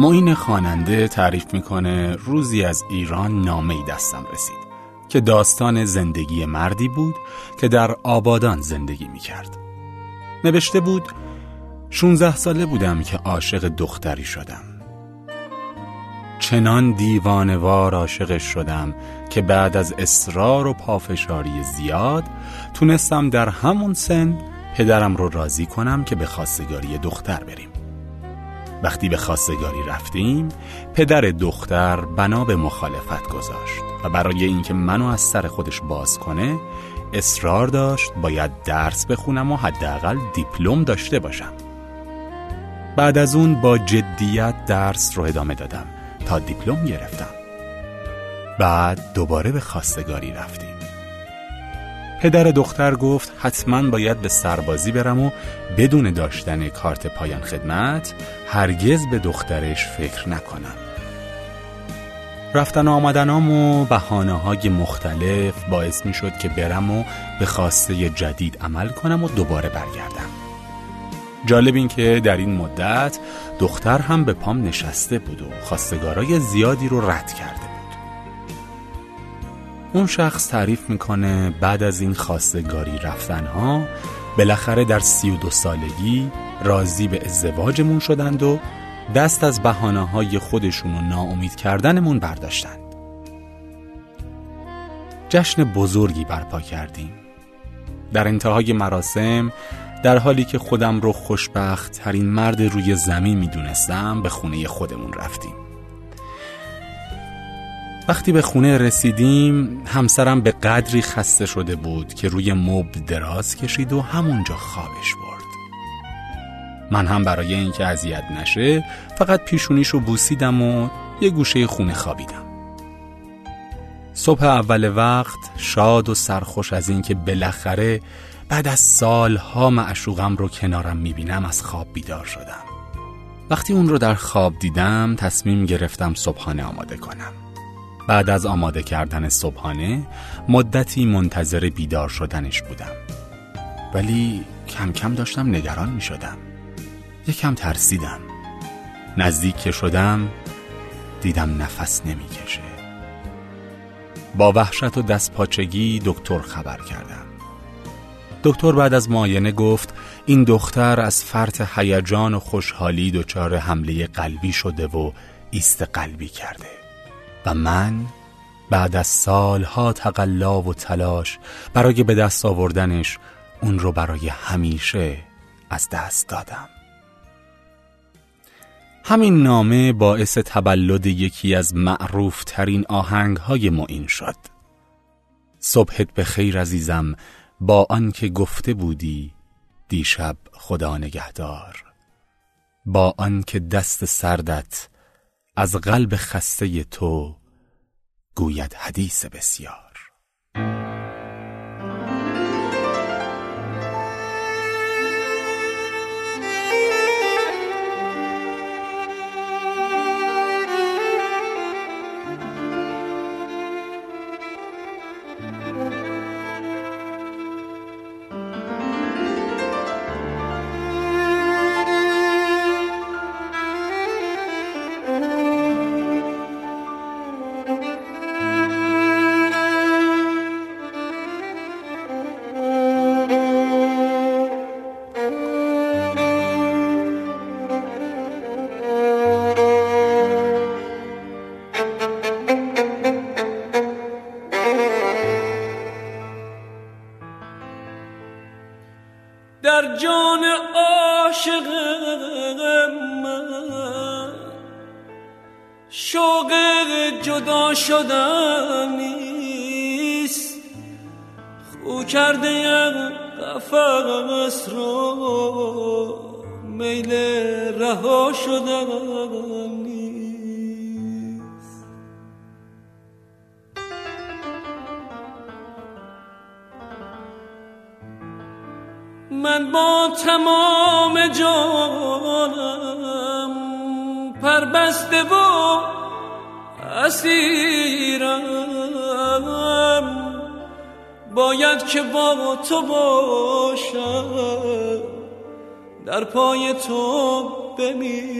معین خواننده تعریف می‌کنه روزی از ایران نامه دستم رسید که داستان زندگی مردی بود که در آبادان زندگی می‌کرد. نوشته بود 16 ساله بودم که عاشق دختری شدم. چنان دیوانوار عاشقش شدم که بعد از اصرار و پافشاری زیاد تونستم در همون سن پدرم رو راضی کنم که به خواستگاری دختر بریم. وقتی به خواستگاری رفتیم پدر دختر بنا به مخالفت گذاشت و برای اینکه منو از سر خودش باز کنه اصرار داشت باید درس بخونم و حداقل دیپلم داشته باشم. بعد از اون با جدیت درس رو ادامه دادم تا دیپلم گرفتم. بعد دوباره به خواستگاری رفتیم. پدر دختر گفت حتما باید به سربازی برم و بدون داشتن کارت پایان خدمت هرگز به دخترش فکر نکنم. رفتن آمدنام و بحانه های مختلف باعث می شد که برم و به خواسته جدید عمل کنم و دوباره برگردم. جالب این که در این مدت دختر هم به پام نشسته بود و خواستگارای زیادی رو رد کرده. اون شخص تعریف می‌کنه بعد از این خواستگاری رفتنها بالاخره در سی و دو سالگی راضی به ازدواجمون شدند و دست از بحانه های خودشون و ناامید کردنمون برداشتند. جشن بزرگی برپا کردیم. در انتهای مراسم در حالی که خودم رو خوشبخت ترین مرد روی زمین می‌دونستم به خونه خودمون رفتیم. وقتی به خونه رسیدیم همسرم به قدری خسته شده بود که روی مبل دراز کشید و همونجا خوابش برد. من هم برای اینکه اذیت نشه فقط پیشونیشو بوسیدم و یه گوشه خونه خوابیدم. صبح اول وقت شاد و سرخوش از اینکه بالاخره بعد از سالها معشوقم رو کنارم می‌بینم از خواب بیدار شدم. وقتی اون رو در خواب دیدم تصمیم گرفتم صبحانه آماده کنم. بعد از آماده کردن صبحانه مدتی منتظر بیدار شدنش بودم. ولی کم کم داشتم نگران می شدم یکم ترسیدم. نزدیک که شدم دیدم نفس نمی‌کشه. با وحشت و دستپاچگی دکتر خبر کردم. دکتر بعد از معاینه گفت این دختر از فرط هیجان و خوشحالی دچار حمله قلبی شده و ایست قلبی کرده. و من بعد از سالها تقلا و تلاش برای به دست آوردنش اون رو برای همیشه از دست دادم. همین نامه باعث تبلد یکی از معروف ترین آهنگ های معین شد. صبحت به خیر عزیزم با آنکه گفته بودی دیشب خدا نگهدار. با آنکه دست سردت از قلب خسته تو گوید حدیث بسیار. در جان عاشق من. شوق جدا شدن نیست خو کرده قفص رو. میل رها شدن. من با تمام جانم پربسته و اسیرم. باید که با تو باشم در پای تو بمیرم.